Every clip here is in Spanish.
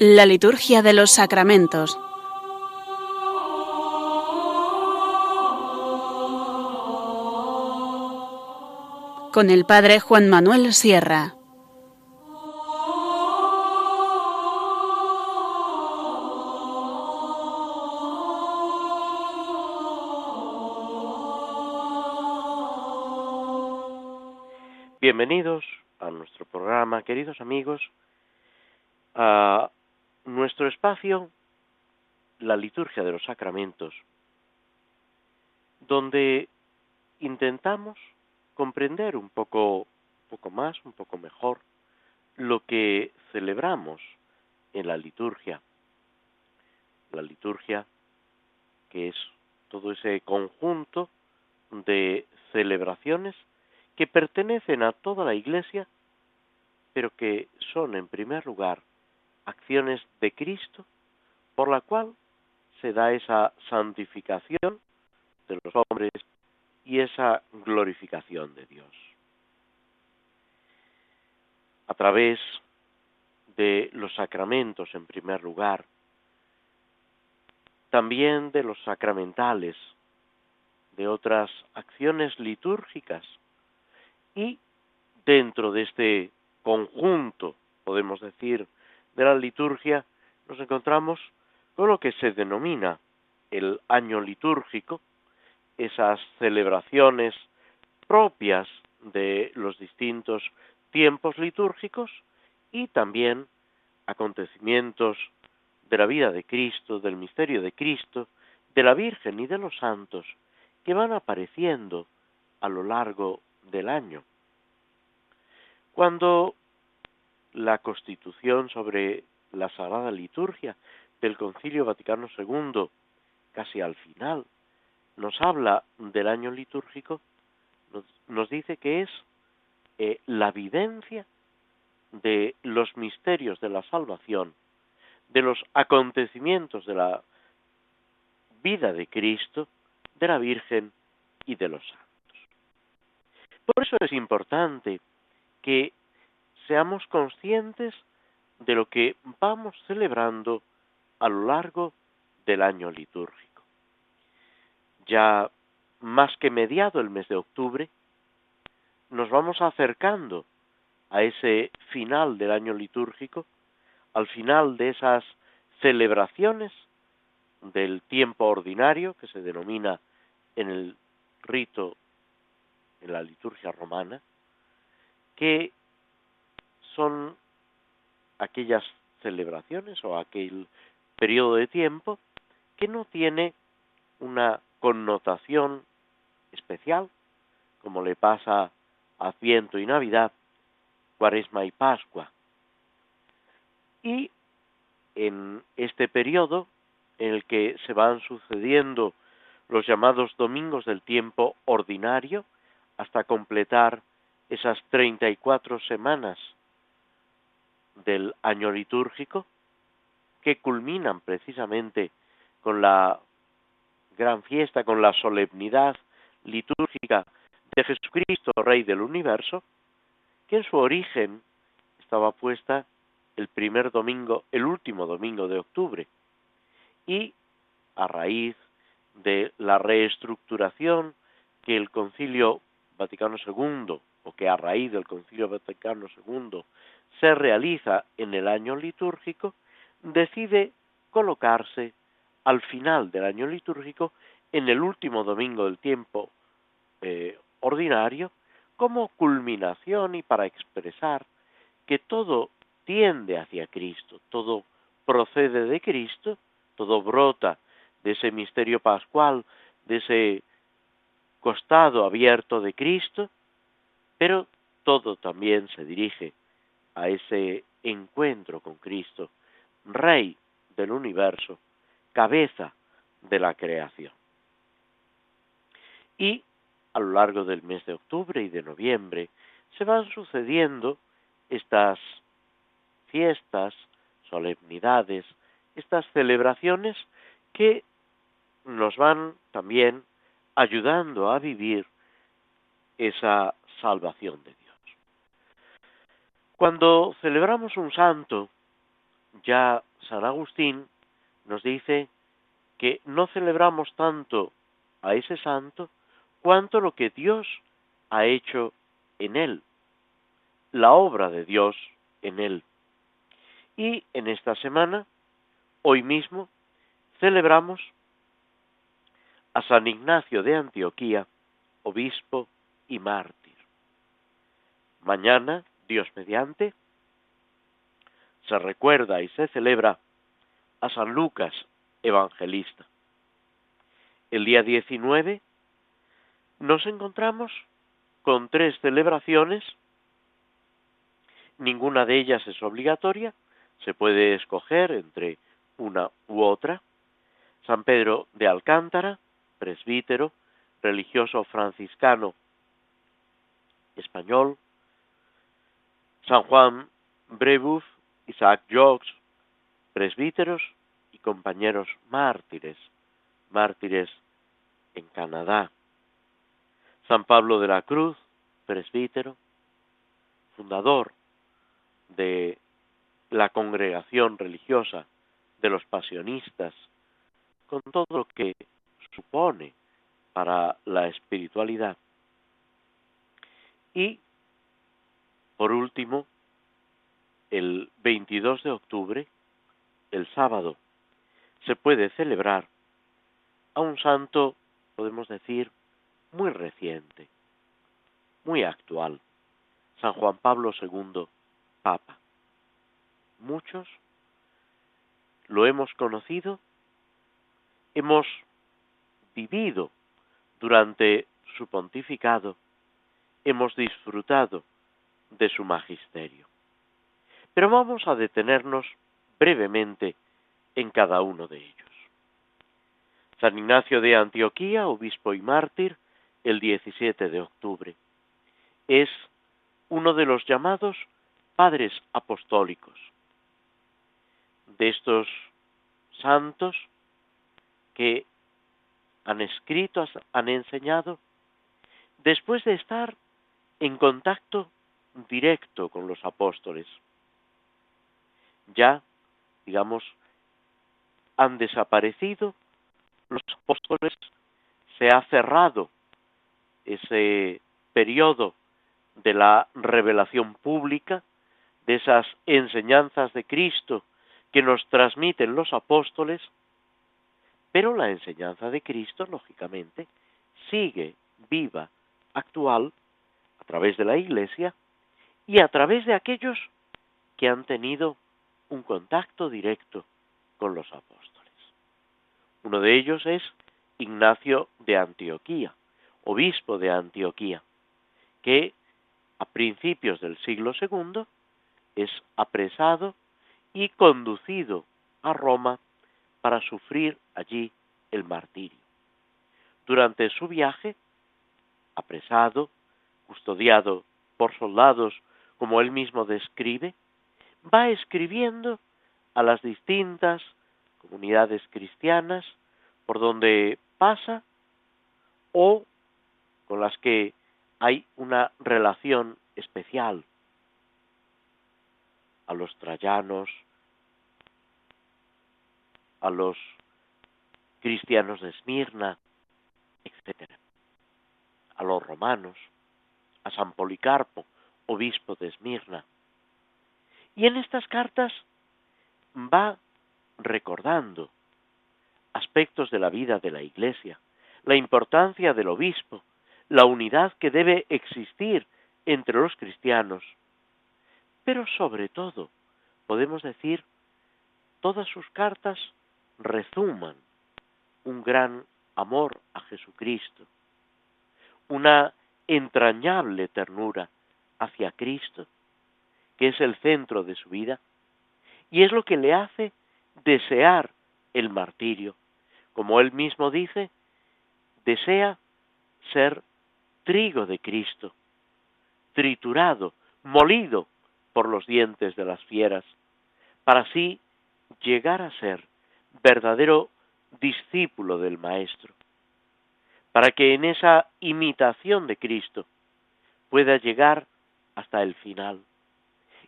La liturgia de los sacramentos. Con el Padre Juan Manuel Sierra. Espacio, la liturgia de los sacramentos, donde intentamos comprender un poco, poco más, un poco mejor, lo que celebramos en la liturgia. La liturgia, que es todo ese conjunto de celebraciones que pertenecen a toda la Iglesia, pero que son en primer lugar acciones de Cristo por la cual se da esa santificación de los hombres y esa glorificación de Dios. A través de los sacramentos en primer lugar, también de los sacramentales, de otras acciones litúrgicas y dentro de este conjunto, podemos decir, de la liturgia, nos encontramos con lo que se denomina el año litúrgico, esas celebraciones propias de los distintos tiempos litúrgicos y también acontecimientos de la vida de Cristo, del misterio de Cristo, de la Virgen y de los santos que van apareciendo a lo largo del año. Cuando la Constitución sobre la Sagrada Liturgia del Concilio Vaticano II, casi al final, nos habla del año litúrgico, nos, dice que es eh, la vivencia de los misterios de la salvación, de los acontecimientos de la vida de Cristo, de la Virgen y de los santos. Por eso es importante que seamos conscientes de lo que vamos celebrando a lo largo del año litúrgico. Ya más que mediado el mes de octubre, nos vamos acercando a ese final del año litúrgico, al final de esas celebraciones del tiempo ordinario que se denomina en el rito, en la liturgia romana, que son aquellas celebraciones o aquel periodo de tiempo que no tiene una connotación especial, como le pasa a Adviento y Navidad, Cuaresma y Pascua. Y en este periodo en el que se van sucediendo los llamados domingos del tiempo ordinario hasta completar esas 34 semanas del año litúrgico que culminan precisamente con la gran fiesta, con la solemnidad litúrgica de Jesucristo, Rey del universo, que en su origen estaba puesta el primer domingo, el último domingo de octubre, y a raíz de la reestructuración que el Concilio Vaticano II, o que a raíz del Concilio Vaticano II se realiza en el año litúrgico, decide colocarse al final del año litúrgico, en el último domingo del tiempo eh, ordinario, como culminación y para expresar que todo tiende hacia Cristo, todo procede de Cristo, todo brota de ese misterio pascual, de ese costado abierto de Cristo, pero todo también se dirige a ese encuentro con Cristo, Rey del universo, cabeza de la creación. Y a lo largo del mes de octubre y de noviembre se van sucediendo estas fiestas, solemnidades, estas celebraciones que nos van también ayudando a vivir esa salvación de. Cuando celebramos un santo, ya San Agustín nos dice que no celebramos tanto a ese santo cuanto lo que Dios ha hecho en él, la obra de Dios en él. Y en esta semana, hoy mismo, celebramos a San Ignacio de Antioquía, obispo y mártir. Mañana, Dios mediante, se recuerda y se celebra a San Lucas, evangelista. El día 19 nos encontramos con tres celebraciones, ninguna de ellas es obligatoria, se puede escoger entre una u otra. San Pedro de Alcántara, presbítero, religioso franciscano español, San Juan Brebeuf, Isaac Jogues, presbíteros y compañeros mártires, mártires en Canadá. San Pablo de la Cruz, presbítero, fundador de la congregación religiosa de los pasionistas, con todo lo que supone para la espiritualidad. Y, por último, el 22 de octubre, el sábado, se puede celebrar a un santo, podemos decir, muy reciente, muy actual, San Juan Pablo II, Papa. Muchos lo hemos conocido, hemos vivido durante su pontificado, hemos disfrutado de su magisterio. Pero vamos a detenernos brevemente en cada uno de ellos. San Ignacio de Antioquía, obispo y mártir, el 17 de octubre. Es uno de los llamados padres apostólicos. De estos santos que han escrito, han enseñado, después de estar en contacto directo con los apóstoles. Ya, digamos, han desaparecido los apóstoles, se ha cerrado ese periodo de la revelación pública, de esas enseñanzas de Cristo que nos transmiten los apóstoles, pero la enseñanza de Cristo, lógicamente, sigue viva, actual, a través de la Iglesia y a través de aquellos que han tenido un contacto directo con los apóstoles. Uno de ellos es Ignacio de Antioquía, obispo de Antioquía, que a principios del siglo II es apresado y conducido a Roma para sufrir allí el martirio. Durante su viaje, apresado, custodiado por soldados, como él mismo describe, va escribiendo a las distintas comunidades cristianas por donde pasa o con las que hay una relación especial a los trayanos, a los cristianos de Esmirna, etc. A los romanos, a San Policarpo, obispo de Esmirna, y en estas cartas va recordando aspectos de la vida de la Iglesia, la importancia del obispo, la unidad que debe existir entre los cristianos, pero sobre todo, podemos decir, todas sus cartas rezuman un gran amor a Jesucristo, una entrañable ternura hacia Cristo, que es el centro de su vida, y es lo que le hace desear el martirio. Como él mismo dice, desea ser trigo de Cristo, triturado, molido por los dientes de las fieras, para así llegar a ser verdadero discípulo del Maestro, para que en esa imitación de Cristo pueda llegar hasta el final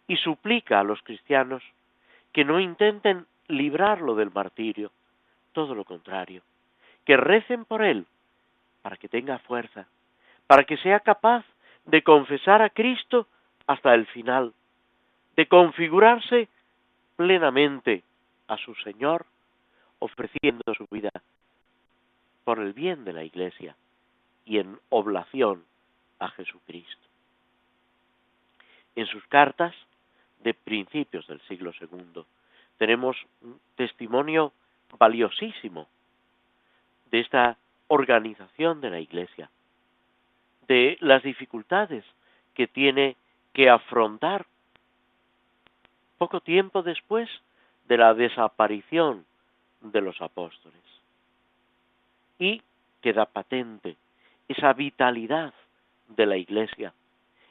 y suplica a los cristianos que no intenten librarlo del martirio, todo lo contrario, que recen por él para que tenga fuerza, para que sea capaz de confesar a Cristo hasta el final, de configurarse plenamente a su Señor, ofreciendo su vida por el bien de la Iglesia y en oblación a Jesucristo. En sus cartas de principios del siglo II tenemos un testimonio valiosísimo de esta organización de la Iglesia, de las dificultades que tiene que afrontar poco tiempo después de la desaparición de los apóstoles. Y queda patente esa vitalidad de la Iglesia,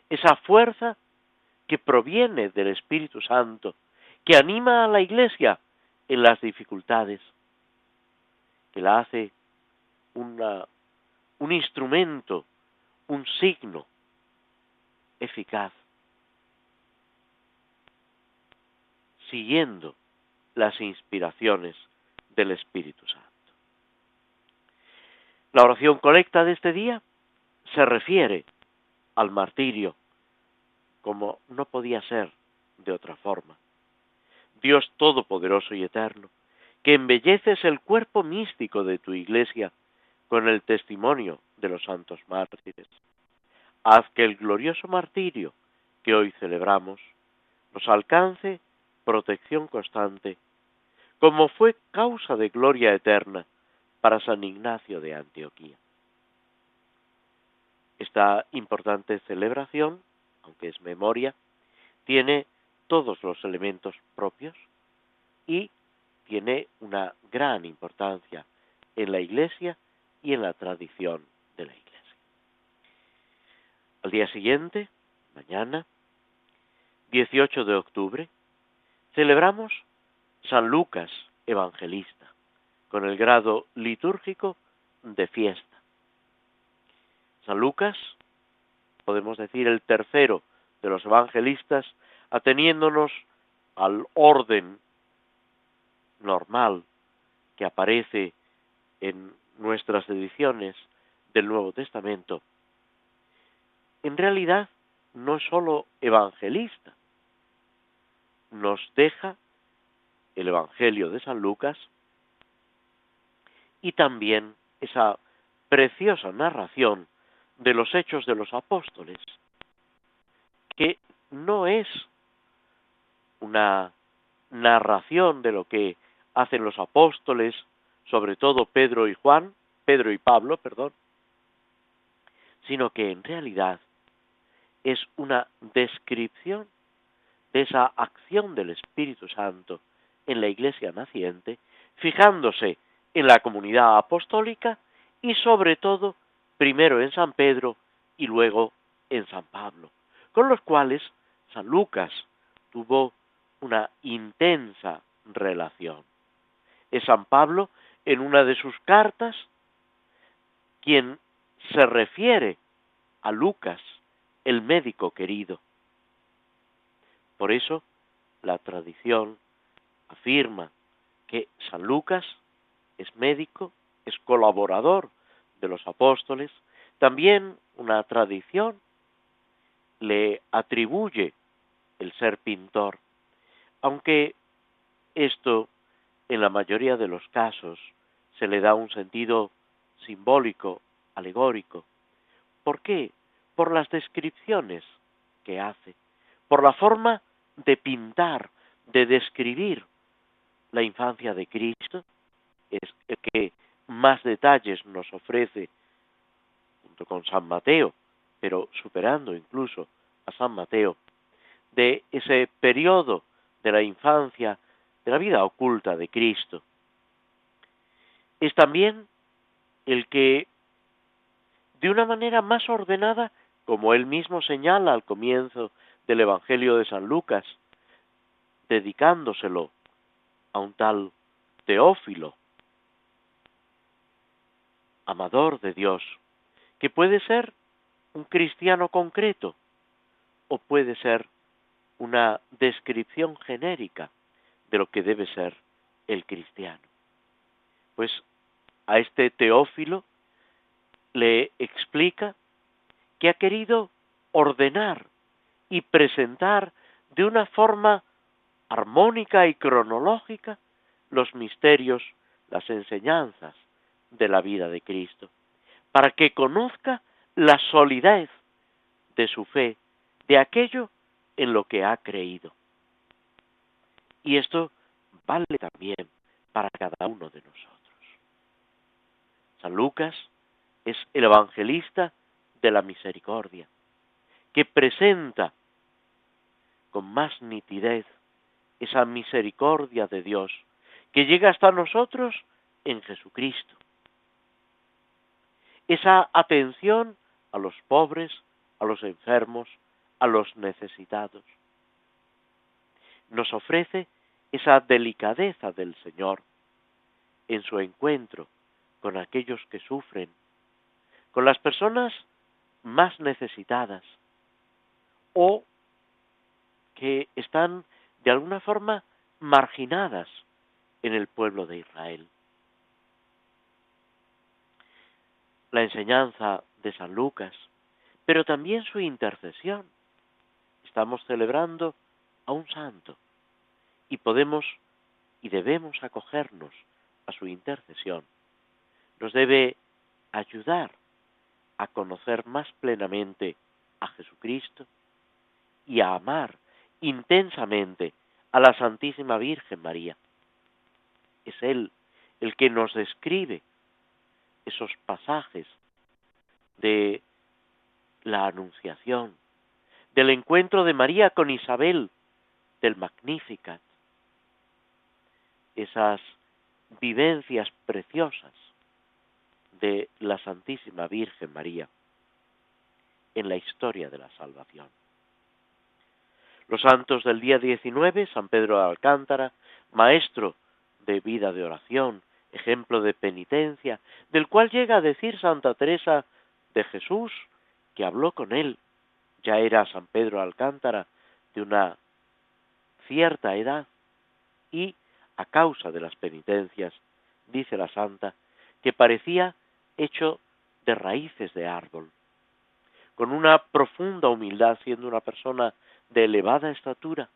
esa fuerza que proviene del Espíritu Santo, que anima a la Iglesia en las dificultades, que la hace un instrumento, un signo eficaz, siguiendo las inspiraciones del Espíritu Santo. La oración colecta de este día se refiere al martirio, como no podía ser de otra forma. Dios Todopoderoso y Eterno, que embelleces el cuerpo místico de tu Iglesia con el testimonio de los santos mártires. Haz que el glorioso martirio que hoy celebramos nos alcance protección constante, como fue causa de gloria eterna para San Ignacio de Antioquía. Esta importante celebración, aunque es memoria, tiene todos los elementos propios y tiene una gran importancia en la Iglesia y en la tradición de la Iglesia. Al día siguiente, mañana, 18 de octubre, celebramos San Lucas Evangelista, con el grado litúrgico de fiesta. San Lucas, podemos decir el tercero de los evangelistas, ateniéndonos al orden normal que aparece en nuestras ediciones del Nuevo Testamento, en realidad no es sólo evangelista, nos deja el Evangelio de San Lucas y también esa preciosa narración de los hechos de los apóstoles, que no es una narración de lo que hacen los apóstoles sobre todo Pedro y Juan, Pedro y Pablo, perdón, sino que en realidad es una descripción de esa acción del Espíritu Santo en la iglesia naciente, fijándose en la comunidad apostólica y sobre todo primero en San Pedro y luego en San Pablo, con los cuales San Lucas tuvo una intensa relación. Es San Pablo en una de sus cartas quien se refiere a Lucas, el médico querido. Por eso la tradición afirma que San Lucas es médico, es colaborador de los apóstoles, también una tradición le atribuye el ser pintor, aunque esto en la mayoría de los casos se le da un sentido simbólico, alegórico. ¿Por qué? Por las descripciones que hace, por la forma de pintar, de describir la infancia de Cristo, es que más detalles nos ofrece junto con San Mateo, pero superando incluso a San Mateo, de ese periodo de la infancia de la vida oculta de Cristo. Es también el que, de una manera más ordenada, como él mismo señala al comienzo del Evangelio de San Lucas, dedicándoselo a un tal Teófilo, amador de Dios, que puede ser un cristiano concreto o puede ser una descripción genérica de lo que debe ser el cristiano? Pues a este Teófilo le explica que ha querido ordenar y presentar de una forma armónica y cronológica los misterios, las enseñanzas de la vida de Cristo, para que conozca la solidez de su fe, de aquello en lo que ha creído. Y esto vale también para cada uno de nosotros. San Lucas es el evangelista de la misericordia, que presenta con más nitidez esa misericordia de Dios que llega hasta nosotros en Jesucristo. Esa atención a los pobres, a los enfermos, a los necesitados. Nos ofrece esa delicadeza del Señor en su encuentro con aquellos que sufren, con las personas más necesitadas o que están de alguna forma marginadas en el pueblo de Israel. La enseñanza de San Lucas, pero también su intercesión. Estamos celebrando a un santo y podemos y debemos acogernos a su intercesión. Nos debe ayudar a conocer más plenamente a Jesucristo y a amar intensamente a la Santísima Virgen María. Es Él el que nos describe esos pasajes de la Anunciación, del encuentro de María con Isabel, del Magnificat, esas vivencias preciosas de la Santísima Virgen María en la historia de la salvación. Los santos del día 19, San Pedro de Alcántara, maestro de vida de oración, ejemplo de penitencia, del cual llega a decir Santa Teresa de Jesús, que habló con él, ya era San Pedro Alcántara, de una cierta edad, y a causa de las penitencias, dice la santa, que parecía hecho de raíces de árbol, con una profunda humildad, siendo una persona de elevada estatura,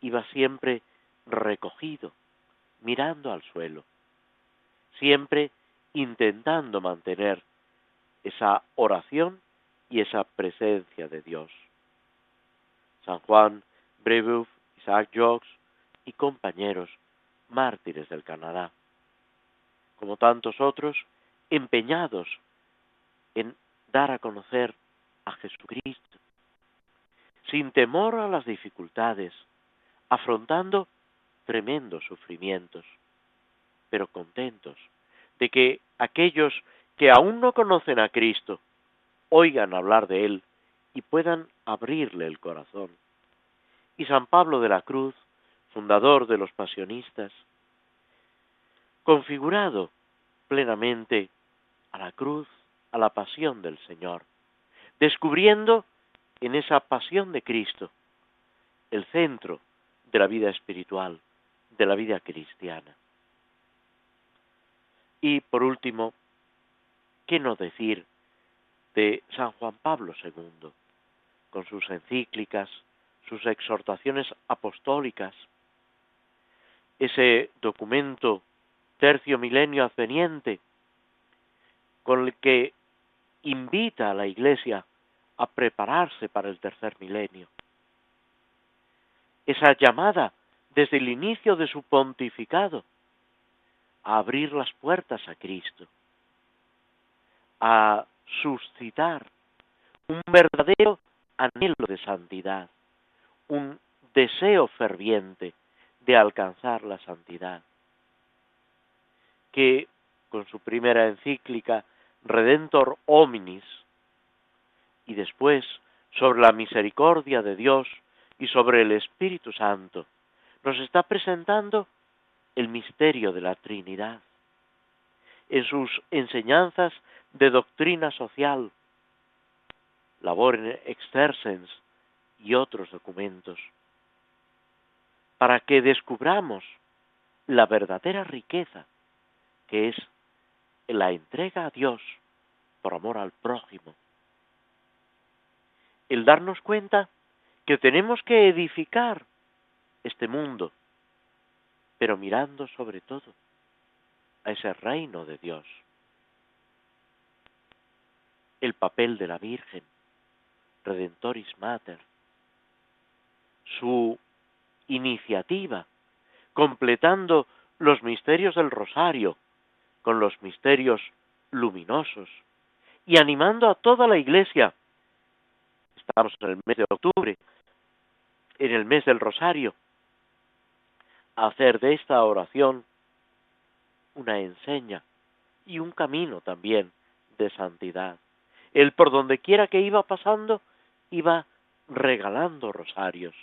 iba siempre recogido, mirando al suelo, siempre intentando mantener esa oración y esa presencia de Dios. San Juan Brebeuf, Isaac Jogues y compañeros mártires del Canadá, como tantos otros, empeñados en dar a conocer a Jesucristo, sin temor a las dificultades, afrontando tremendos sufrimientos, pero contentos de que aquellos que aún no conocen a Cristo oigan hablar de Él y puedan abrirle el corazón. Y San Pablo de la Cruz, fundador de los pasionistas, configurado plenamente a la cruz, a la pasión del Señor, descubriendo en esa pasión de Cristo el centro de la vida espiritual, de la vida cristiana. Y por último, ¿qué no decir de San Juan Pablo II, con sus encíclicas, sus exhortaciones apostólicas, ese documento tercio milenio adveniente, con el que invita a la Iglesia a prepararse para el tercer milenio. Esa llamada desde el inicio de su pontificado a abrir las puertas a Cristo, a suscitar un verdadero anhelo de santidad, un deseo ferviente de alcanzar la santidad, que con su primera encíclica Redentor Hominis y después sobre la misericordia de Dios y sobre el Espíritu Santo, nos está presentando el misterio de la Trinidad en sus enseñanzas de doctrina social, Labor Exercens y otros documentos, para que descubramos la verdadera riqueza, que es la entrega a Dios por amor al prójimo. El darnos cuenta que tenemos que edificar este mundo, pero mirando sobre todo a ese reino de Dios. El papel de la Virgen, Redentoris Mater, su iniciativa, completando los misterios del rosario con los misterios luminosos y animando a toda la iglesia. Estamos en el mes de octubre, en el mes del rosario, hacer de esta oración una enseña y un camino también de santidad. Él por donde quiera que iba pasando, iba regalando rosarios,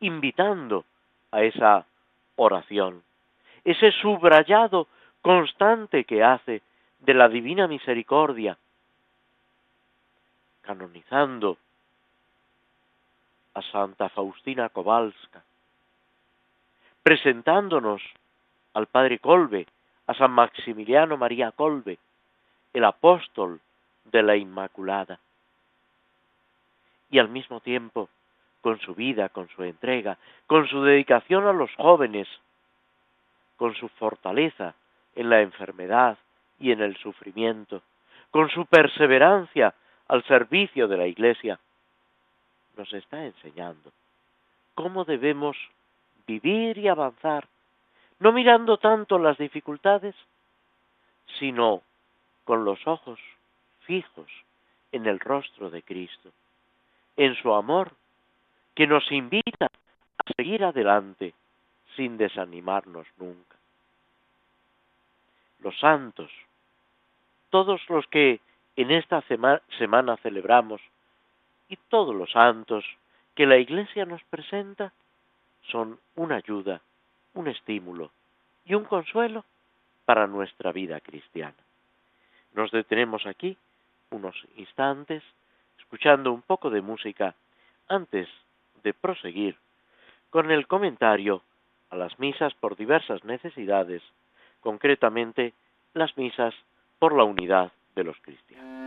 invitando a esa oración, ese subrayado constante que hace de la divina misericordia, canonizando a Santa Faustina Kowalska, presentándonos al Padre Colbe, a San Maximiliano María Colbe, el apóstol de la Inmaculada. Y al mismo tiempo, con su vida, con su entrega, con su dedicación a los jóvenes, con su fortaleza en la enfermedad y en el sufrimiento, con su perseverancia al servicio de la Iglesia, nos está enseñando cómo debemos vivir y avanzar, no mirando tanto las dificultades, sino con los ojos fijos en el rostro de Cristo, en su amor, que nos invita a seguir adelante sin desanimarnos nunca. Los santos, todos los que en esta semana celebramos, y todos los santos que la Iglesia nos presenta, son una ayuda, un estímulo y un consuelo para nuestra vida cristiana. Nos detenemos aquí unos instantes escuchando un poco de música antes de proseguir con el comentario a las misas por diversas necesidades, concretamente las misas por la unidad de los cristianos.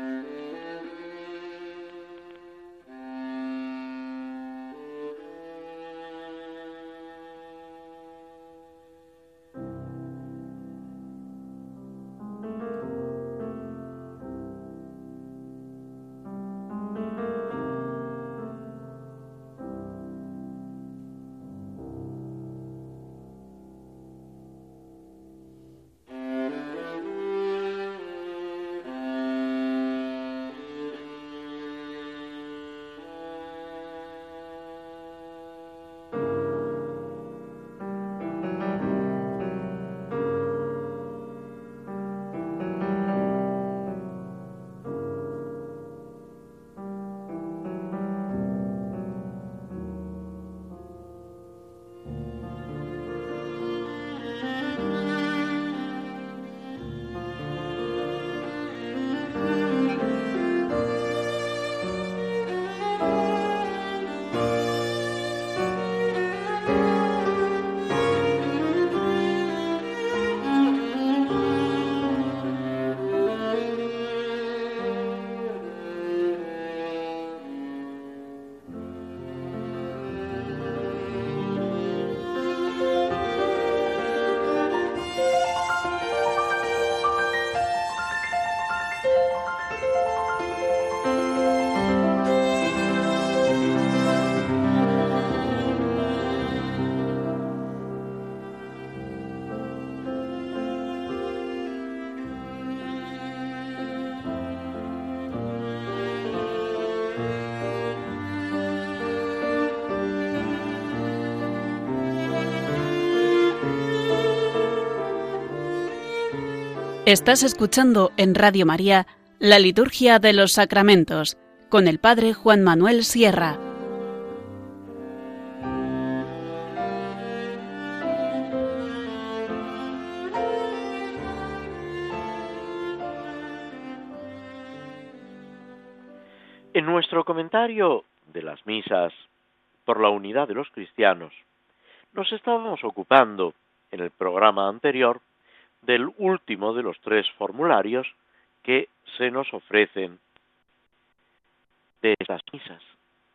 Estás escuchando en Radio María la Liturgia de los Sacramentos con el Padre Juan Manuel Sierra. En nuestro comentario de las misas por la unidad de los cristianos, nos estábamos ocupando en el programa anterior del último de los tres formularios que se nos ofrecen de estas misas.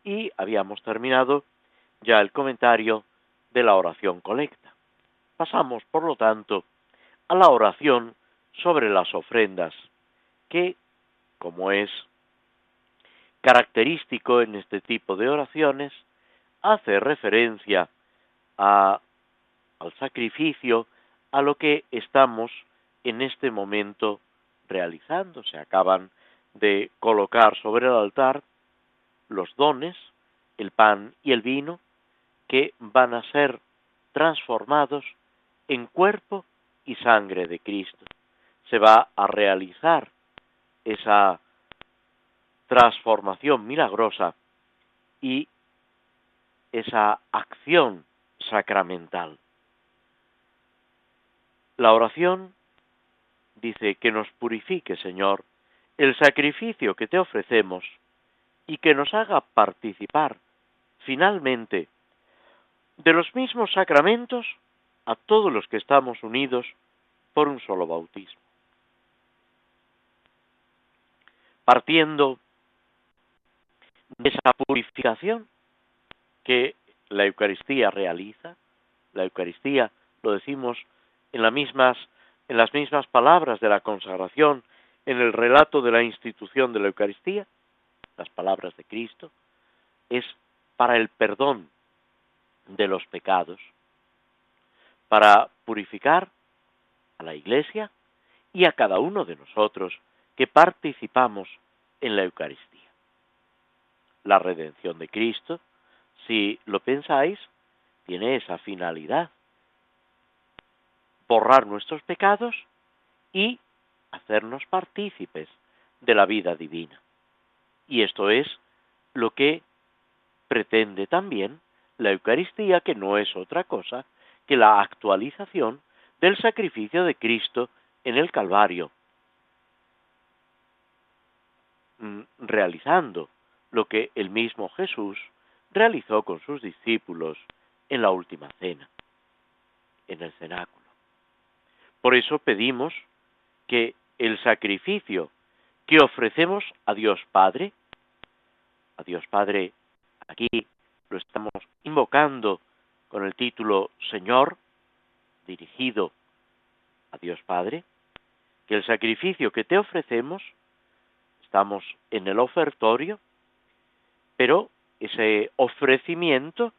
Y habíamos terminado ya el comentario de la oración colecta. Pasamos, por lo tanto, a la oración sobre las ofrendas, que, como es característico en este tipo de oraciones, hace referencia a, al sacrificio, a lo que estamos en este momento realizando. Se acaban de colocar sobre el altar los dones, el pan y el vino, que van a ser transformados en cuerpo y sangre de Cristo. Se va a realizar esa transformación milagrosa y esa acción sacramental. La oración dice que nos purifique, Señor, el sacrificio que te ofrecemos y que nos haga participar finalmente de los mismos sacramentos a todos los que estamos unidos por un solo bautismo. Partiendo de esa purificación que la Eucaristía realiza, la Eucaristía, lo decimos en, las mismas, en las mismas palabras de la consagración, en el relato de la institución de la Eucaristía, las palabras de Cristo, es para el perdón de los pecados, para purificar a la Iglesia y a cada uno de nosotros que participamos en la Eucaristía. La redención de Cristo, si lo pensáis, tiene esa finalidad, borrar nuestros pecados y hacernos partícipes de la vida divina. Y esto es lo que pretende también la Eucaristía, que no es otra cosa que la actualización del sacrificio de Cristo en el Calvario, mm, realizando lo que el mismo Jesús realizó con sus discípulos en la última cena, en el cenáculo. Por eso pedimos que el sacrificio que ofrecemos a Dios Padre, a Dios Padre aquí lo estamos invocando con el título Señor, dirigido a Dios Padre, que el sacrificio que te ofrecemos, estamos en el ofertorio, pero ese ofrecimiento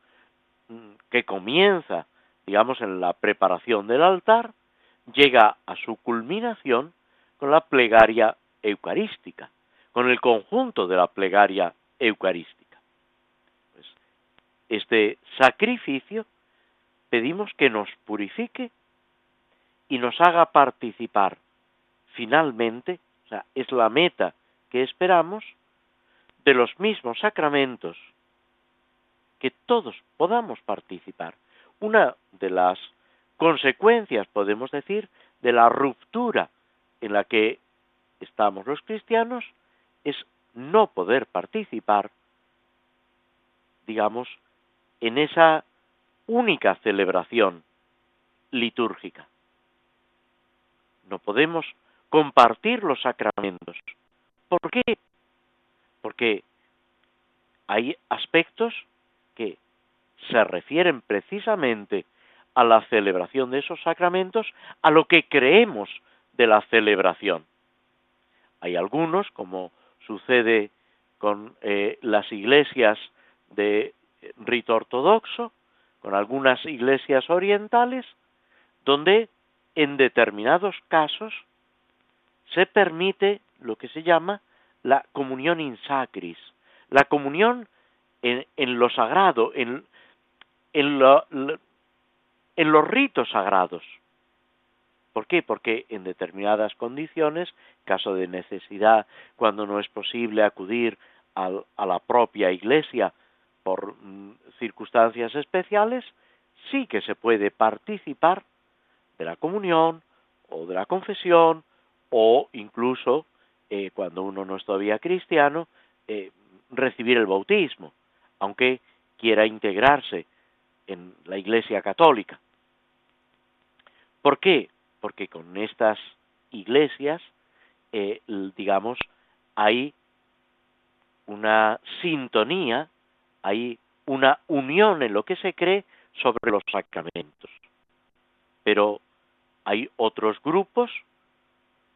mm, que comienza, digamos, en la preparación del altar, llega a su culminación con la plegaria eucarística, con el conjunto de la plegaria eucarística este sacrificio, pedimos que nos purifique y nos haga participar finalmente, o sea, es la meta que esperamos, de los mismos sacramentos, que todos podamos participar. Una de las consecuencias, podemos decir, de la ruptura en la que estamos los cristianos es no poder participar, digamos, en esa única celebración litúrgica. No podemos compartir los sacramentos. ¿Por qué? Porque hay aspectos que se refieren precisamente a la celebración de esos sacramentos, a lo que creemos de la celebración. Hay algunos, como sucede con eh, las iglesias de rito ortodoxo, con algunas iglesias orientales, donde en determinados casos se permite lo que se llama la comunión in sacris, la comunión en, lo sagrado, en, en, en los ritos sagrados. ¿Por qué? Porque en determinadas condiciones, caso de necesidad, cuando no es posible acudir a la propia iglesia por mm, circunstancias especiales, sí que se puede participar de la comunión o de la confesión o incluso, eh, cuando uno no es todavía cristiano, eh, recibir el bautismo, aunque quiera integrarse en la Iglesia católica. ¿Por qué? Porque con estas iglesias, eh, digamos, hay una sintonía, hay una unión en lo que se cree sobre los sacramentos. Pero hay otros grupos,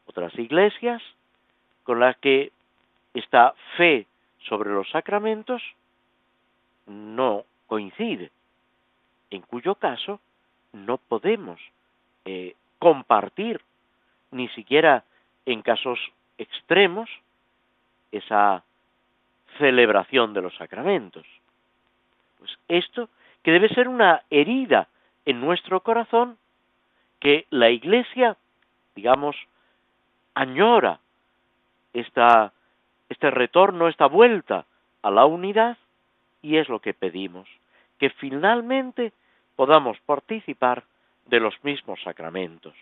otras iglesias, con las que esta fe sobre los sacramentos no coincide, en cuyo caso no podemos eh, compartir, ni siquiera en casos extremos, esa celebración de los sacramentos. Pues esto que debe ser una herida en nuestro corazón que la Iglesia, digamos, añora esta, este retorno, esta vuelta a la unidad, y es lo que pedimos, que finalmente podamos participar de los mismos sacramentos,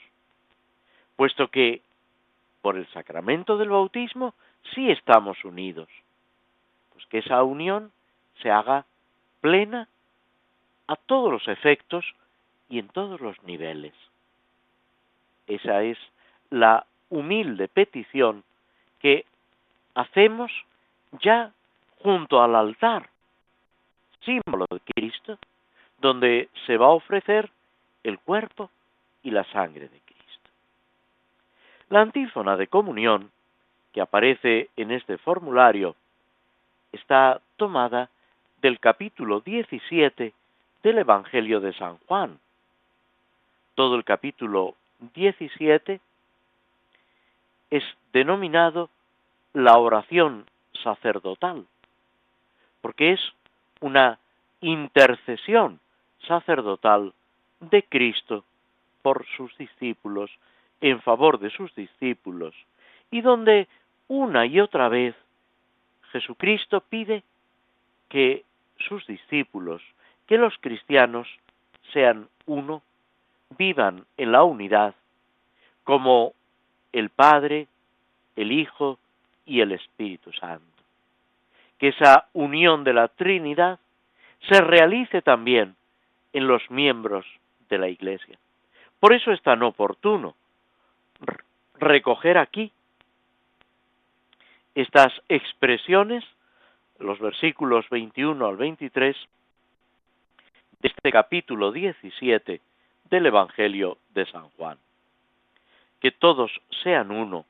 puesto que por el sacramento del bautismo sí estamos unidos, pues que esa unión se haga plena a todos los efectos y en todos los niveles. Esa es la humilde petición que hacemos ya junto al altar, símbolo de Cristo, donde se va a ofrecer el cuerpo y la sangre de Cristo. La antífona de comunión que aparece en este formulario está tomada del capítulo 17 del Evangelio de San Juan. Todo el capítulo 17 es denominado la oración sacerdotal, porque es una intercesión sacerdotal de Cristo por sus discípulos, en favor de sus discípulos, y donde una y otra vez Jesucristo pide que sus discípulos, que los cristianos sean uno, vivan en la unidad, como el Padre, el Hijo y el Espíritu Santo. Que esa unión de la Trinidad se realice también en los miembros de la Iglesia. Por eso es tan oportuno recoger aquí estas expresiones los versículos 21 al 23 de este capítulo 17 del Evangelio de San Juan. Que todos sean uno,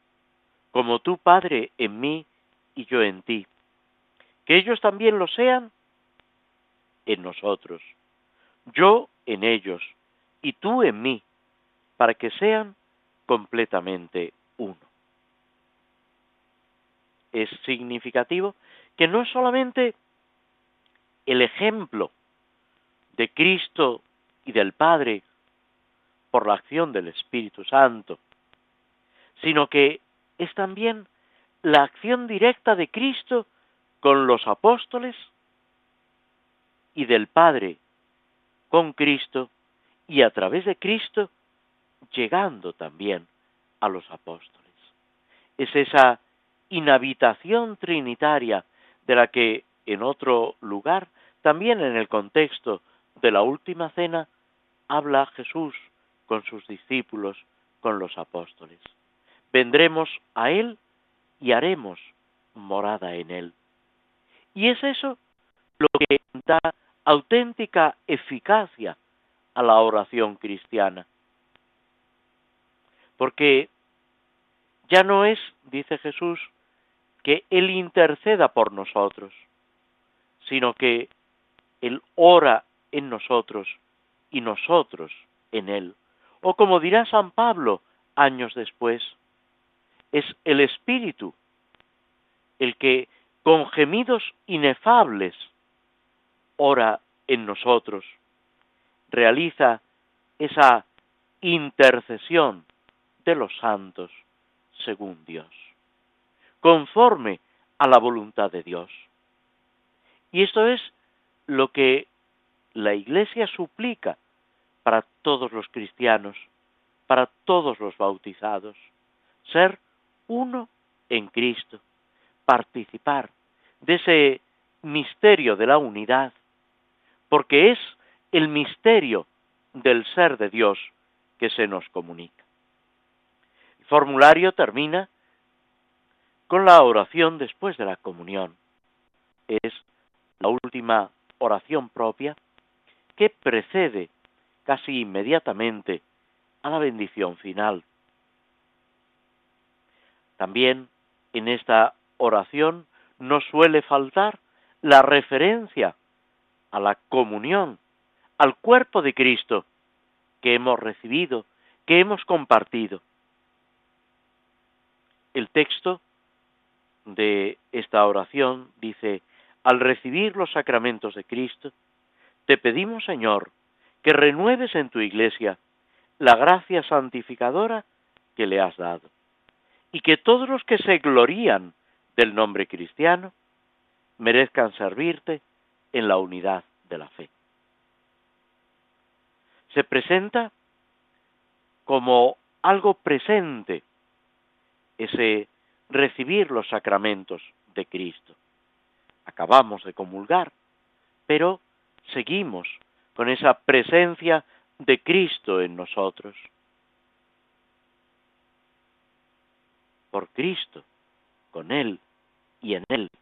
como tu Padre en mí y yo en ti. Que ellos también lo sean en nosotros, yo en ellos y tú en mí, para que sean completamente uno. Es significativo que no es solamente el ejemplo de Cristo y del Padre por la acción del Espíritu Santo, sino que es también la acción directa de Cristo con los apóstoles y del Padre con Cristo y a través de Cristo llegando también a los apóstoles. Es esa inhabitación trinitaria de la que en otro lugar, también en el contexto de la última cena, habla Jesús con sus discípulos, con los apóstoles. Vendremos a Él y haremos morada en Él. Y es eso lo que da auténtica eficacia a la oración cristiana. Porque ya no es, dice Jesús, que Él interceda por nosotros, sino que Él ora en nosotros y nosotros en Él. O como dirá San Pablo años después, es el Espíritu el que con gemidos inefables ora en nosotros, realiza esa intercesión de los santos según Dios conforme a la voluntad de Dios. Y esto es lo que la Iglesia suplica para todos los cristianos, para todos los bautizados, ser uno en Cristo, participar de ese misterio de la unidad, porque es el misterio del ser de Dios que se nos comunica. El formulario termina con la oración después de la comunión. Es la última oración propia que precede casi inmediatamente a la bendición final. También en esta oración no suele faltar la referencia a la comunión, al cuerpo de Cristo que hemos recibido, que hemos compartido. El texto de esta oración dice, al recibir los sacramentos de Cristo, te pedimos, Señor, que renueves en tu iglesia la gracia santificadora que le has dado, y que todos los que se glorían del nombre cristiano merezcan servirte en la unidad de la fe. Se presenta como algo presente ese recibir los sacramentos de Cristo. Acabamos de comulgar, pero seguimos con esa presencia de Cristo en nosotros. Por Cristo, con Él y en Él.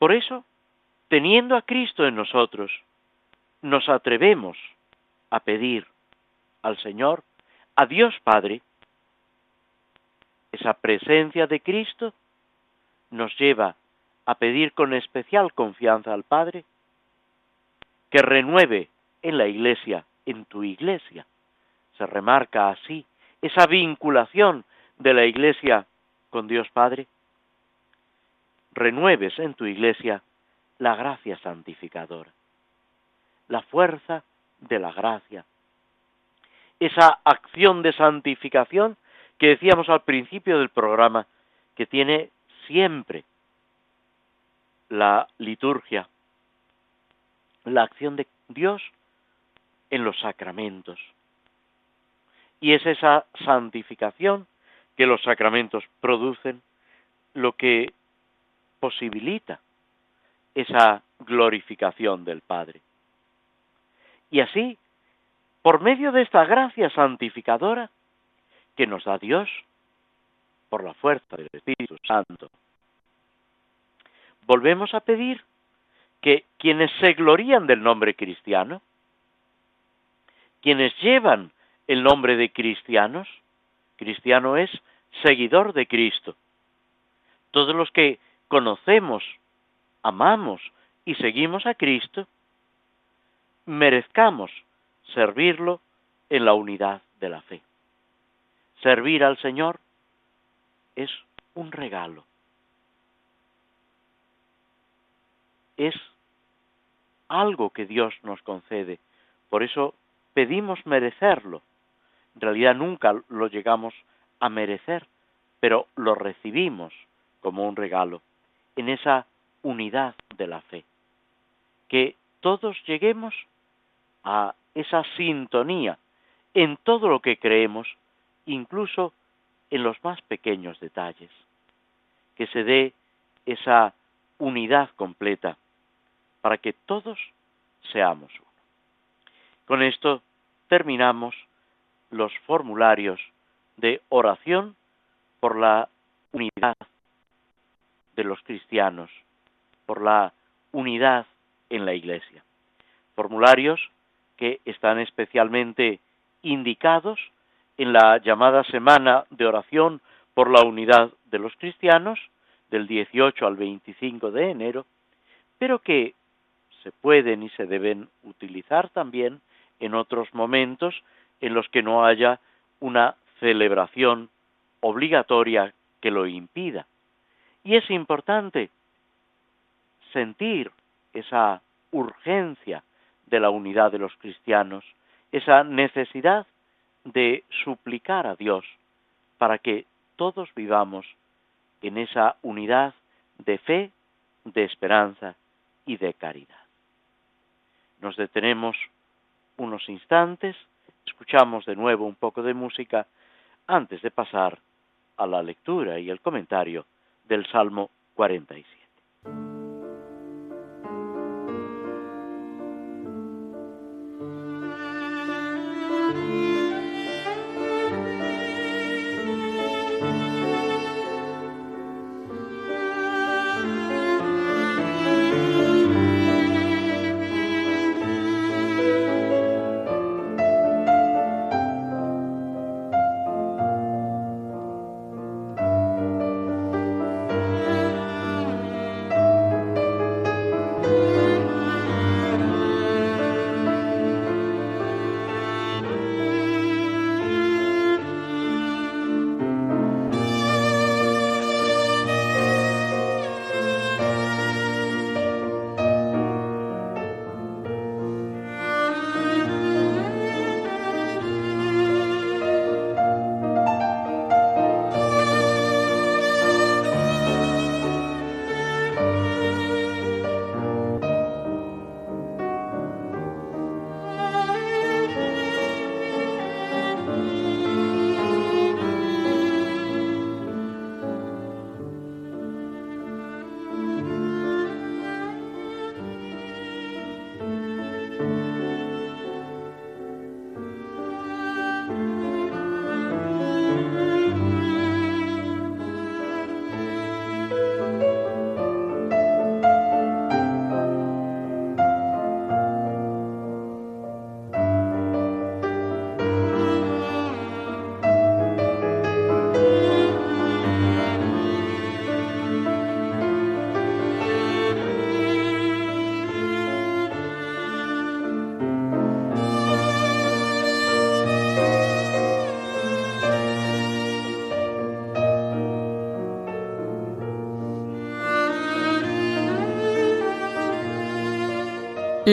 Por eso, teniendo a Cristo en nosotros, nos atrevemos a pedir al Señor, a Dios Padre, esa presencia de Cristo nos lleva a pedir con especial confianza al Padre que renueve en la iglesia, en tu iglesia. Se remarca así esa vinculación de la iglesia con Dios Padre. Renueves en tu iglesia la gracia santificadora, la fuerza de la gracia, esa acción de santificación que decíamos al principio del programa, que tiene siempre la liturgia, la acción de Dios en los sacramentos. Y es esa santificación que los sacramentos producen lo que posibilita esa glorificación del Padre. Y así, por medio de esta gracia santificadora, que nos da Dios por la fuerza del Espíritu Santo. Volvemos a pedir que quienes se glorían del nombre cristiano, quienes llevan el nombre de cristianos, cristiano es seguidor de Cristo, todos los que conocemos, amamos y seguimos a Cristo, merezcamos servirlo en la unidad de la fe. Servir al Señor es un regalo. Es algo que Dios nos concede. Por eso pedimos merecerlo. En realidad nunca lo llegamos a merecer, pero lo recibimos como un regalo en esa unidad de la fe. Que todos lleguemos a esa sintonía en todo lo que creemos incluso en los más pequeños detalles, que se dé esa unidad completa para que todos seamos uno. Con esto terminamos los formularios de oración por la unidad de los cristianos, por la unidad en la Iglesia. Formularios que están especialmente indicados en la llamada Semana de Oración por la Unidad de los Cristianos, del 18 al 25 de enero, pero que se pueden y se deben utilizar también en otros momentos en los que no haya una celebración obligatoria que lo impida. Y es importante sentir esa urgencia de la unidad de los cristianos, esa necesidad de suplicar a Dios para que todos vivamos en esa unidad de fe, de esperanza y de caridad. Nos detenemos unos instantes, escuchamos de nuevo un poco de música antes de pasar a la lectura y el comentario del Salmo 47.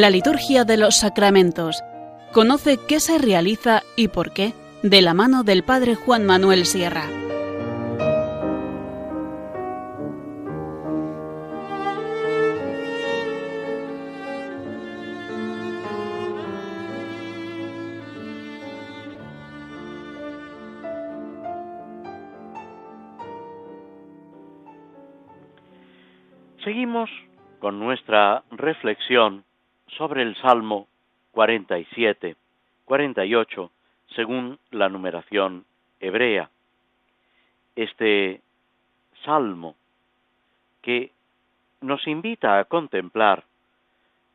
La liturgia de los sacramentos. Conoce qué se realiza y por qué de la mano del Padre Juan Manuel Sierra. Seguimos con nuestra reflexión sobre el Salmo 47, 48, según la numeración hebrea. Este salmo que nos invita a contemplar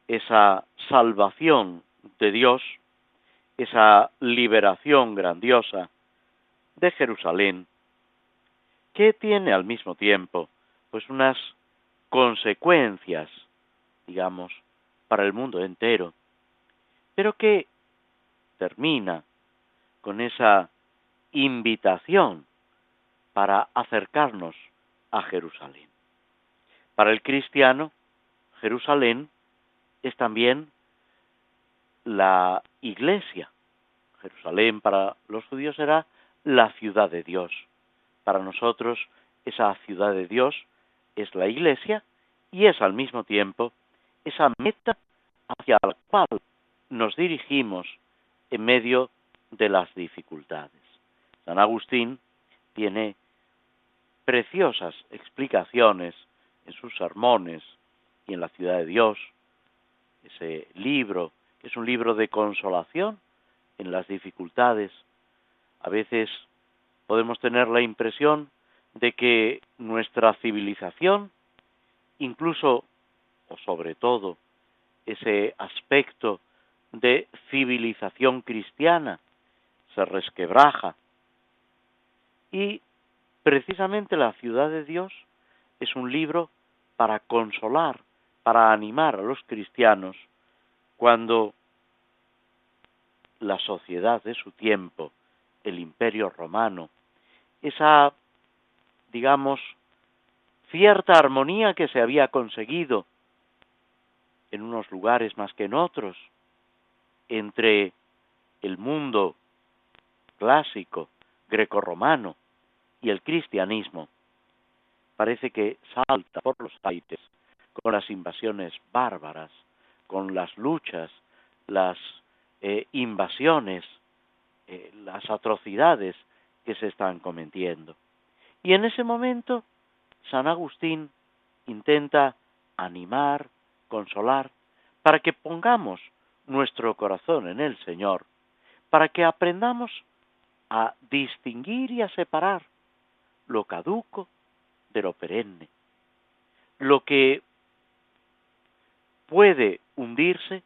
esa salvación de Dios, esa liberación grandiosa de Jerusalén, que tiene al mismo tiempo pues unas consecuencias, digamos, para el mundo entero, pero que termina con esa invitación para acercarnos a Jerusalén. Para el cristiano, Jerusalén es también la iglesia. Jerusalén para los judíos era la ciudad de Dios. Para nosotros esa ciudad de Dios es la iglesia y es al mismo tiempo esa meta hacia la cual nos dirigimos en medio de las dificultades. San Agustín tiene preciosas explicaciones en sus sermones y en la ciudad de Dios. Ese libro que es un libro de consolación en las dificultades. A veces podemos tener la impresión de que nuestra civilización, incluso o sobre todo ese aspecto de civilización cristiana, se resquebraja. Y precisamente la ciudad de Dios es un libro para consolar, para animar a los cristianos cuando la sociedad de su tiempo, el imperio romano, esa digamos, cierta armonía que se había conseguido en unos lugares más que en otros, entre el mundo clásico grecorromano y el cristianismo, parece que salta por los aires con las invasiones bárbaras, con las luchas, las eh, invasiones, eh, las atrocidades que se están cometiendo. Y en ese momento, San Agustín intenta animar, consolar, para que pongamos nuestro corazón en el Señor, para que aprendamos a distinguir y a separar lo caduco de lo perenne, lo que puede hundirse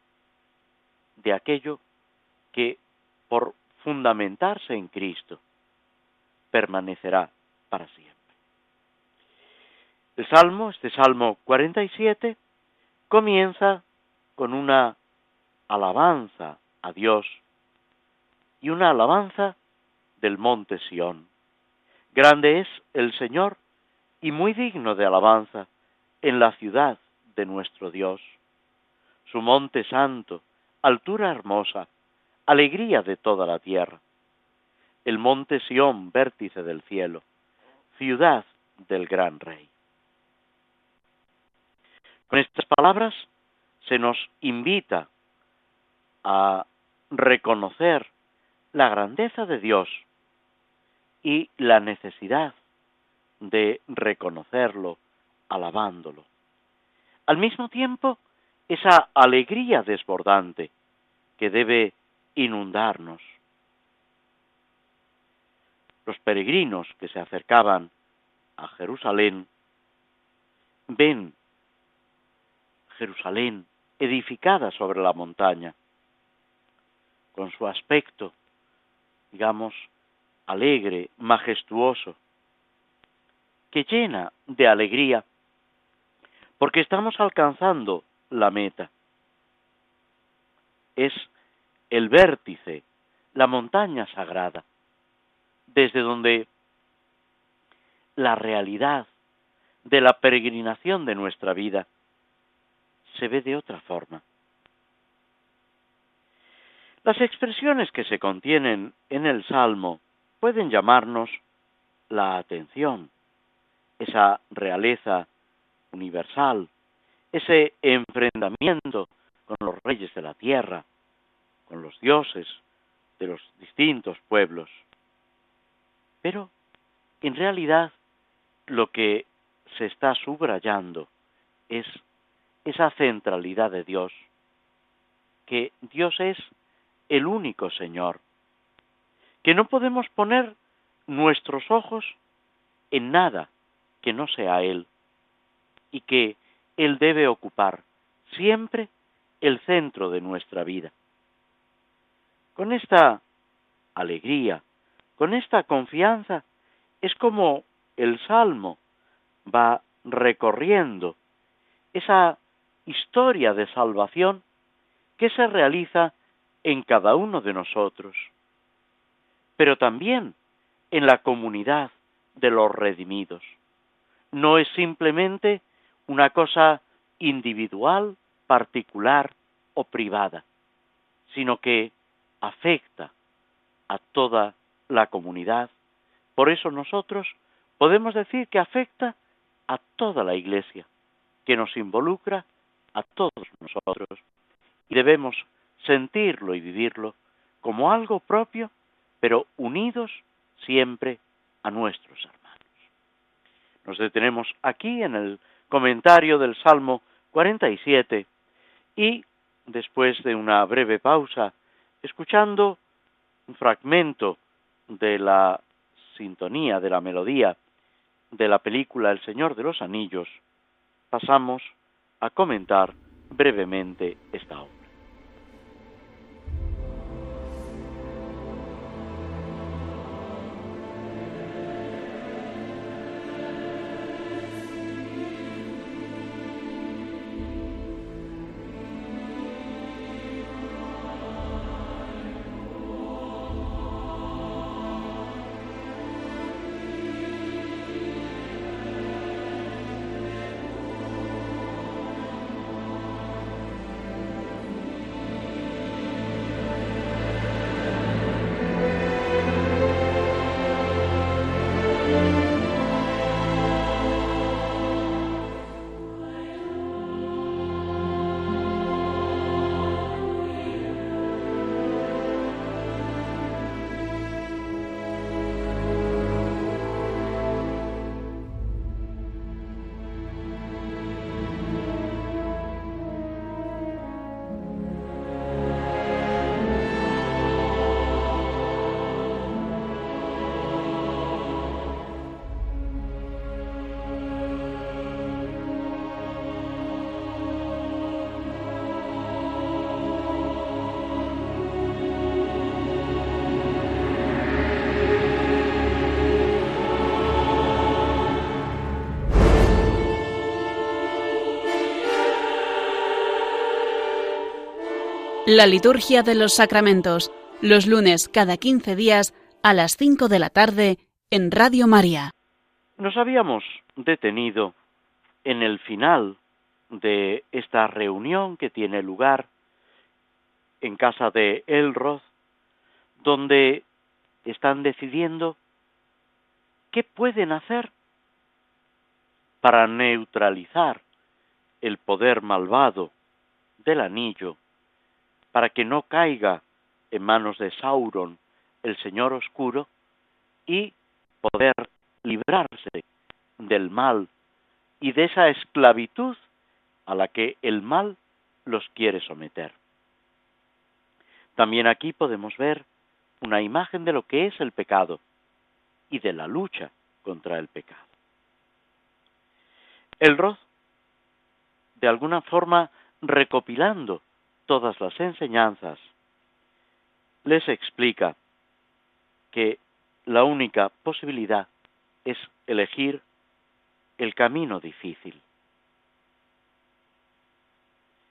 de aquello que por fundamentarse en Cristo permanecerá para siempre. El Salmo, este Salmo 47, comienza con una alabanza a Dios y una alabanza del monte Sión. Grande es el Señor y muy digno de alabanza en la ciudad de nuestro Dios. Su monte santo, altura hermosa, alegría de toda la tierra. El monte Sión, vértice del cielo ciudad del gran rey. Con estas palabras se nos invita a reconocer la grandeza de Dios y la necesidad de reconocerlo alabándolo. Al mismo tiempo, esa alegría desbordante que debe inundarnos los peregrinos que se acercaban a Jerusalén ven Jerusalén edificada sobre la montaña, con su aspecto, digamos, alegre, majestuoso, que llena de alegría, porque estamos alcanzando la meta. Es el vértice, la montaña sagrada desde donde la realidad de la peregrinación de nuestra vida se ve de otra forma. Las expresiones que se contienen en el Salmo pueden llamarnos la atención, esa realeza universal, ese enfrentamiento con los reyes de la tierra, con los dioses de los distintos pueblos. Pero, en realidad, lo que se está subrayando es esa centralidad de Dios, que Dios es el único Señor, que no podemos poner nuestros ojos en nada que no sea Él, y que Él debe ocupar siempre el centro de nuestra vida. Con esta alegría, con esta confianza, es como el Salmo va recorriendo esa historia de salvación que se realiza en cada uno de nosotros, pero también en la comunidad de los redimidos. No es simplemente una cosa individual, particular o privada, sino que afecta a toda la comunidad. Por eso nosotros podemos decir que afecta a toda la Iglesia, que nos involucra a todos nosotros y debemos sentirlo y vivirlo como algo propio, pero unidos siempre a nuestros hermanos. Nos detenemos aquí en el comentario del Salmo 47 y después de una breve pausa, escuchando un fragmento de la sintonía, de la melodía de la película El Señor de los Anillos, pasamos a comentar brevemente esta obra. La liturgia de los sacramentos, los lunes cada 15 días a las 5 de la tarde en Radio María. Nos habíamos detenido en el final de esta reunión que tiene lugar en casa de Elroth, donde están decidiendo qué pueden hacer para neutralizar el poder malvado del anillo para que no caiga en manos de Sauron, el Señor Oscuro, y poder librarse del mal y de esa esclavitud a la que el mal los quiere someter. También aquí podemos ver una imagen de lo que es el pecado y de la lucha contra el pecado. El Roth, de alguna forma recopilando todas las enseñanzas, les explica que la única posibilidad es elegir el camino difícil.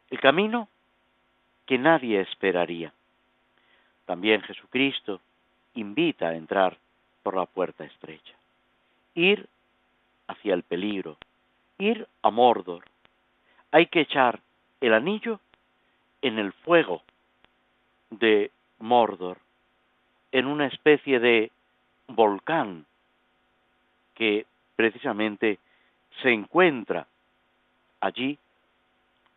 El camino que nadie esperaría. También Jesucristo invita a entrar por la puerta estrecha. Ir hacia el peligro, ir a Mordor. Hay que echar el anillo en el fuego de Mordor, en una especie de volcán que precisamente se encuentra allí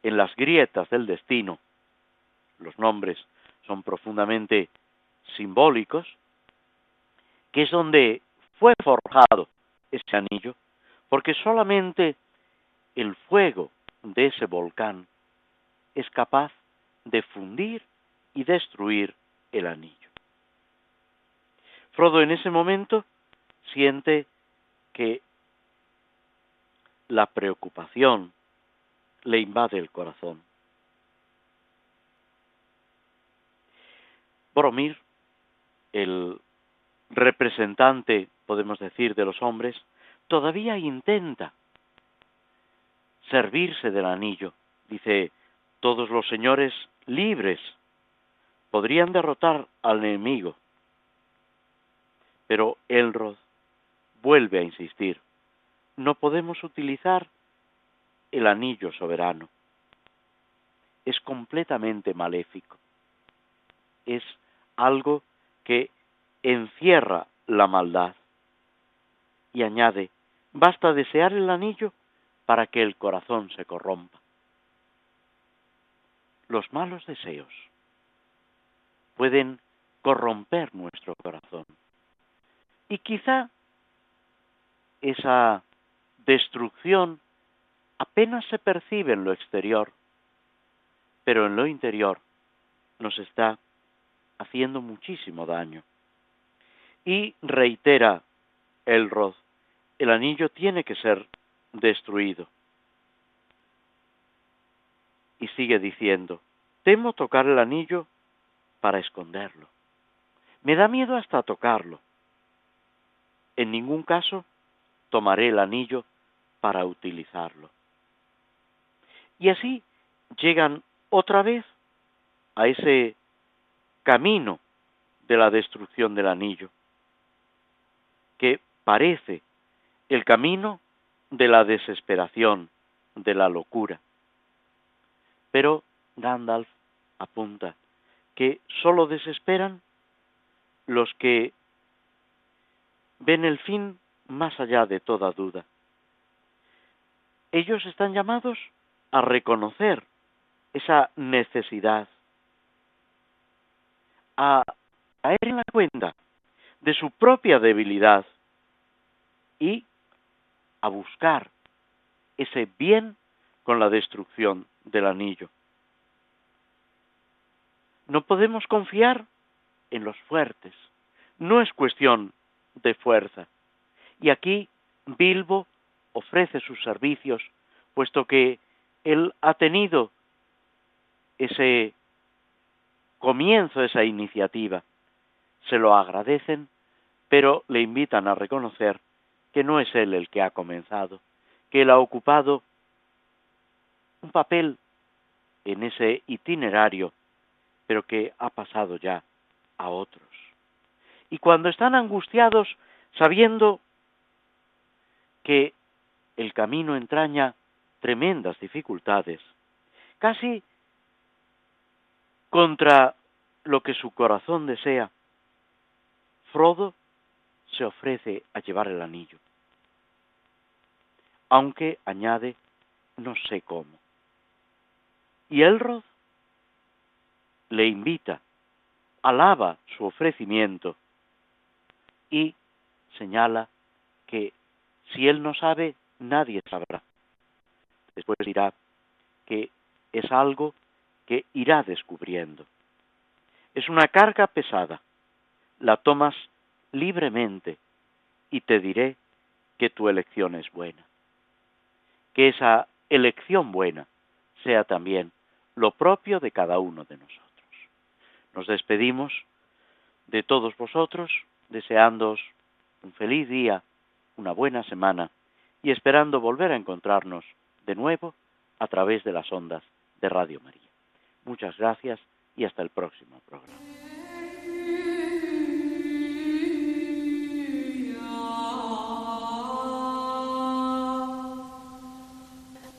en las grietas del destino. Los nombres son profundamente simbólicos, que es donde fue forjado ese anillo, porque solamente el fuego de ese volcán es capaz de fundir y destruir el anillo. Frodo en ese momento siente que la preocupación le invade el corazón. Boromir, el representante, podemos decir, de los hombres, todavía intenta servirse del anillo. Dice, todos los señores libres podrían derrotar al enemigo. Pero Elrod vuelve a insistir, no podemos utilizar el anillo soberano. Es completamente maléfico. Es algo que encierra la maldad. Y añade, basta desear el anillo para que el corazón se corrompa. Los malos deseos pueden corromper nuestro corazón. Y quizá esa destrucción apenas se percibe en lo exterior, pero en lo interior nos está haciendo muchísimo daño. Y reitera Elrod, el anillo tiene que ser destruido. Y sigue diciendo, temo tocar el anillo para esconderlo. Me da miedo hasta tocarlo. En ningún caso tomaré el anillo para utilizarlo. Y así llegan otra vez a ese camino de la destrucción del anillo, que parece el camino de la desesperación, de la locura. Pero Gandalf apunta que sólo desesperan los que ven el fin más allá de toda duda. Ellos están llamados a reconocer esa necesidad, a caer en la cuenta de su propia debilidad y a buscar ese bien con la destrucción del anillo. No podemos confiar en los fuertes, no es cuestión de fuerza. Y aquí Bilbo ofrece sus servicios, puesto que él ha tenido ese comienzo, esa iniciativa. Se lo agradecen, pero le invitan a reconocer que no es él el que ha comenzado, que él ha ocupado un papel en ese itinerario, pero que ha pasado ya a otros. Y cuando están angustiados, sabiendo que el camino entraña tremendas dificultades, casi contra lo que su corazón desea, Frodo se ofrece a llevar el anillo, aunque añade, no sé cómo. Y Elrod le invita, alaba su ofrecimiento y señala que si él no sabe, nadie sabrá. Después dirá que es algo que irá descubriendo. Es una carga pesada. La tomas libremente y te diré que tu elección es buena. Que esa elección buena sea también lo propio de cada uno de nosotros. Nos despedimos de todos vosotros, deseándoos un feliz día, una buena semana y esperando volver a encontrarnos de nuevo a través de las ondas de Radio María. Muchas gracias y hasta el próximo programa.